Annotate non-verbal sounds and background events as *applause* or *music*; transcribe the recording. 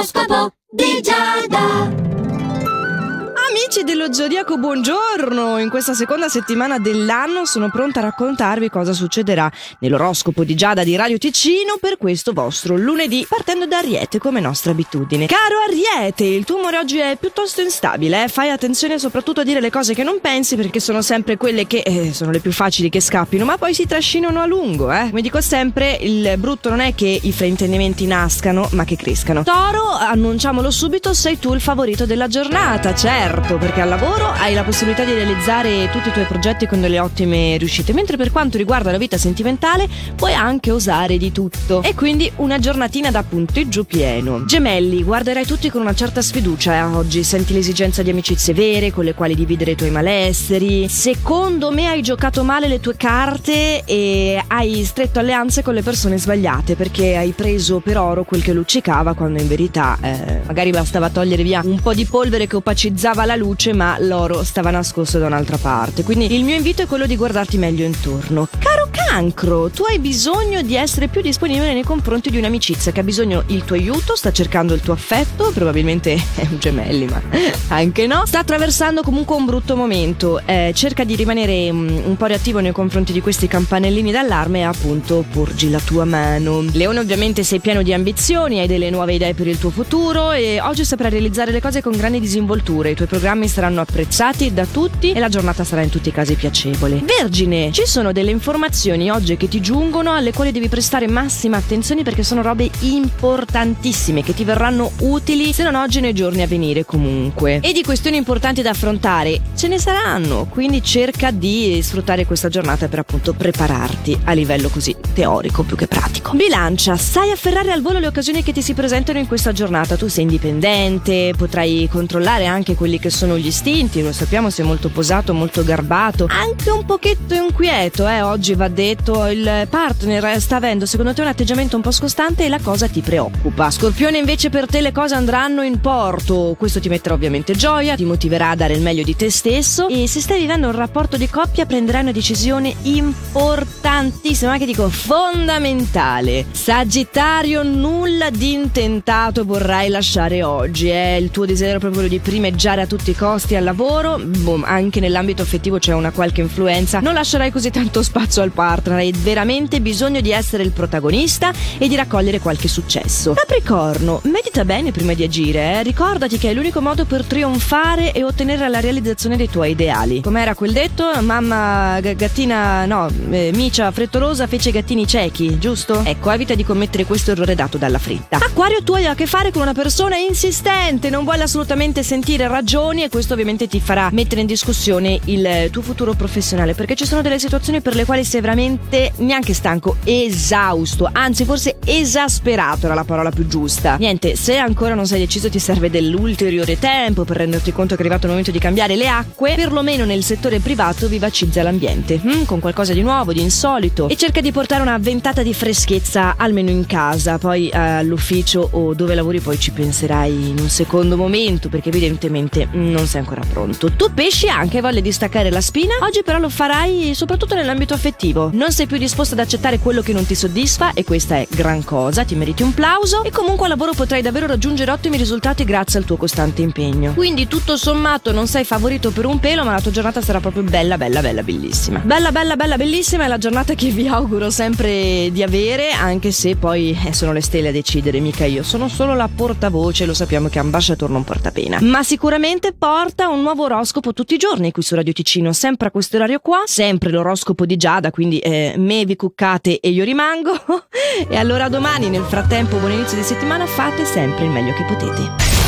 L'oroscopo di Giada. Amici dello Zodiaco, buongiorno! In questa seconda settimana dell'anno sono pronta a raccontarvi cosa succederà nell'oroscopo di Giada di Radio Ticino per questo vostro lunedì, partendo da Ariete come nostra abitudine. Caro Ariete, il tuo umore oggi è piuttosto instabile, eh? fai attenzione soprattutto a dire le cose che non pensi perché sono sempre quelle che eh, sono le più facili che scappino, ma poi si trascinano a lungo, eh? Come dico sempre, il brutto non è che i fraintendimenti nascano, ma che crescano. Toro, annunciamolo subito, sei tu il favorito della giornata, certo certo, perché al lavoro hai la possibilità di realizzare tutti i tuoi progetti con delle ottime riuscite, mentre per quanto riguarda la vita sentimentale puoi anche osare di tutto. E quindi una giornatina da punteggio pieno. Gemelli, guarderai tutti con una certa sfiducia eh, oggi, senti l'esigenza di amicizie vere con le quali dividere i tuoi malesseri. Secondo me hai giocato male le tue carte e hai stretto alleanze con le persone sbagliate perché hai preso per oro quel che luccicava quando in verità eh, magari bastava togliere via un po' di polvere che opacizzava la luce, ma l'oro stava nascosto da un'altra parte. Quindi il mio invito è quello di guardarti meglio intorno. Caro cancro, tu hai bisogno di essere più disponibile nei confronti di un'amicizia che ha bisogno il tuo aiuto, sta cercando il tuo affetto, probabilmente *laughs* è un gemelli, ma *laughs* anche no. Sta attraversando comunque un brutto momento. Eh, cerca di rimanere um, un po' reattivo nei confronti di questi campanellini d'allarme e appunto porgi la tua mano. Leone, ovviamente sei pieno di ambizioni, hai delle nuove idee per il tuo futuro e oggi saprai realizzare le cose con grande disinvoltura. I tuoi programmi saranno apprezzati da tutti e la giornata sarà in tutti i casi piacevole. Vergine, ci sono delle informazioni oggi che ti giungono alle quali devi prestare massima attenzione perché sono robe importantissime che ti verranno utili se non oggi nei giorni a venire comunque. E di questioni importanti da affrontare ce ne saranno, quindi cerca di sfruttare questa giornata per appunto prepararti a livello così teorico più che pratico. Bilancia, sai afferrare al volo le occasioni che ti si presentano in questa giornata. Tu sei indipendente, potrai controllare anche quelli che sono gli istinti, lo sappiamo, sei molto posato, molto garbato, anche un pochetto inquieto, eh, oggi va detto, il partner sta avendo secondo te un atteggiamento un po' scostante e la cosa ti preoccupa. Scorpione invece per te le cose andranno in porto, questo ti metterà ovviamente gioia, ti motiverà a dare il meglio di te stesso e se stai vivendo un rapporto di coppia prenderai una decisione importantissima, che dico fondamentale. Sagittario, nulla di intentato vorrai lasciare oggi, eh? il tuo desiderio è proprio di primeggiare a tutti i costi al lavoro, boh, anche nell'ambito affettivo c'è una qualche influenza, non lascerai così tanto *laughs* spazio al partner, hai veramente bisogno di essere il protagonista e di raccogliere qualche successo. Capricorno, medita bene prima di agire, eh? ricordati che è l'unico modo per trionfare e ottenere la realizzazione dei tuoi ideali. Com'era quel detto? Mamma gattina, no, eh, micia frettolosa fece gattini ciechi, giusto? Ecco, evita di commettere questo errore dato dalla fretta. Acquario, tu hai a che fare con una persona insistente, non vuole assolutamente sentire ragioni e questo ovviamente ti farà mettere in discussione il tuo futuro professionale perché ci sono delle situazioni per le quali sei veramente neanche stanco, esausto, anzi forse esasperato era la parola più giusta. Niente, se ancora non sei deciso ti serve dell'ulteriore tempo per renderti conto che è arrivato il momento di cambiare le acque, perlomeno nel settore privato vivacizza l'ambiente, mm, con qualcosa di nuovo, di insolito e cerca di portare una ventata di freschezza almeno in casa, poi eh, all'ufficio o dove lavori poi ci penserai in un secondo momento perché evidentemente evidentemente non sei ancora pronto. Tu pesci anche voglia di staccare la spina, oggi però lo farai soprattutto nell'ambito affettivo. Non sei più disposto ad accettare quello che non ti soddisfa e questa è gran cosa, ti meriti un plauso e comunque al lavoro potrai davvero raggiungere ottimi risultati grazie al tuo costante impegno. Quindi tutto sommato non sei favorito per un pelo, ma la tua giornata sarà proprio bella, bella, bella, bellissima. Bella, bella, bella, bellissima è la giornata che vi auguro sempre di avere, anche se poi eh, sono le stelle a decidere, mica io. Sono solo la portavoce, lo sappiamo che ambasciatore non porta pena. Ma sicuramente porta un nuovo oroscopo tutti i giorni qui su Radio Ticino, sempre a questo orario qua, sempre l'oroscopo di Giada, quindi eh, me vi cuccate e io rimango. *laughs* e allora domani, nel frattempo, buon inizio di settimana, fate sempre il meglio che potete.